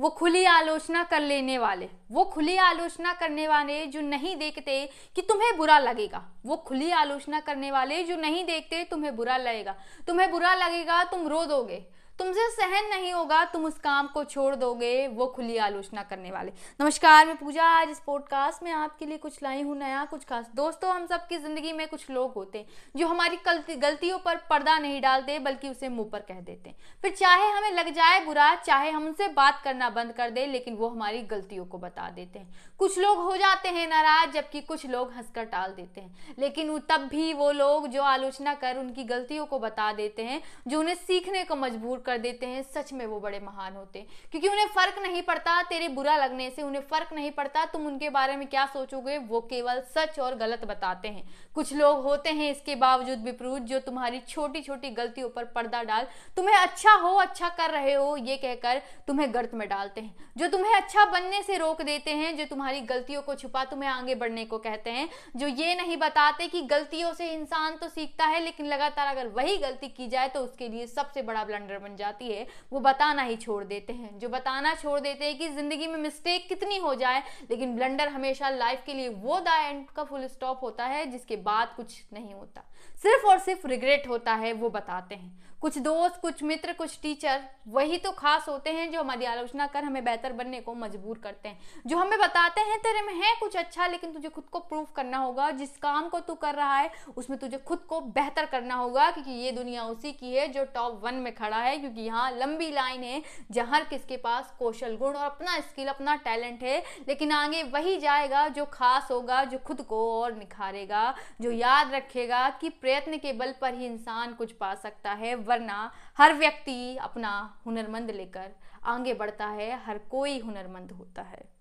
वो खुली आलोचना कर लेने वाले। वो खुली आलोचना करने वाले जो नहीं देखते कि तुम्हें बुरा लगेगा। वो खुली आलोचना करने वाले जो नहीं देखते, तुम्हें बुरा लगेगा। तुम्हें बुरा लगेगा, तुम रो दोगे। तुमसे सहन नहीं होगा, तुम उस काम को छोड़ दोगे, वो खुली आलोचना करने वाले। नमस्कार, मैं पूजा। आज इस पॉडकास्ट में आपके लिए कुछ लाई हूँ नया, कुछ खास। दोस्तों, हम सबकी ज़िंदगी में कुछ लोग होते हैं, जो हमारी गलतियों पर पर्दा नहीं डालते, बल्कि उसे मुँह पर कह देते हैं। फिर चाहे हमें लग जाए बुरा, चाहे हम उनसे बात करना बंद कर दे, लेकिन वो हमारी गलतियों को बता देते हैं। कुछ लोग हो जाते हैं नाराज़, जबकि कुछ लोग हंसकर टाल देते हैं। लेकिन तब भी वो लोग जो आलोचना कर उनकी गलतियों को बता देते हैं, जो उन्हें सीखने को मजबूर कर देते हैं, सच में वो बड़े महान होते हैं। क्योंकि उन्हें फ़र्क नहीं पड़ता, तेरे बुरा लगने से उन्हें फ़र्क नहीं पड़ता, तुम उनके बारे में क्या सोचोगे, वो केवल सच और गलत बताते हैं। कुछ लोग होते हैं इसके बावजूद विपरीत, जो तुम्हारी छोटी छोटी गलतियों पर पर्दा डाल, तुम्हें अच्छा हो अच्छा कर रहे हो, ये कहकर तुम्हें गर्त में डालते हैं। जो तुम्हें अच्छा बनने से रोक देते हैं, जो तुम्हारी गलतियों को छुपा, तुम्हें आगे बढ़ने को कहते हैं। जो ये नहीं बताते कि गलतियों से इंसान तो सीखता है, लेकिन लगातार अगर वही गलती की जाए तो उसके लिए सबसे बड़ा ब्लंडर बन जाती है, वो बताना ही छोड़ देते हैं। जो बताना छोड़ देते हैं कि ज़िंदगी में मिस्टेक कितनी हो जाए, लेकिन ब्लंडर हमेशा लाइफ के लिए वो द एंड का फुल स्टॉप होता है, जिसके बाद कुछ नहीं होता। सिर्फ़ और सिर्फ़ रिग्रेट होता है, वो बताते हैं। कुछ दोस्त, कुछ मित्र, कुछ टीचर वही तो खास होते हैं जो हमारी आलोचना कर हमें बेहतर बनने को मजबूर करते हैं। जो हमें बताते हैं, तेरे में है कुछ अच्छा लेकिन तुझे खुद को प्रूव करना होगा, जिस काम को तू कर रहा है, उसमें तुझे खुद को बेहतर करना होगा, क्योंकि ये दुनिया उसी की है जो टॉप वन में खड़ा है क्योंकि यहाँ लंबी लाइन है, जहाँ हर किसके पास कौशल गुण और अपना स्किल, अपना टैलेंट है, लेकिन आगे वही जाएगा जो खास होगा, जो खुद को और निखारेगा, जो याद रखेगा कि प्रयत्न के बल पर ही इंसान कुछ पा सकता है, वरना हर व्यक्ति अपना हुनरमंद लेकर आगे बढ़ता है, हर कोई हुनरमंद होता है।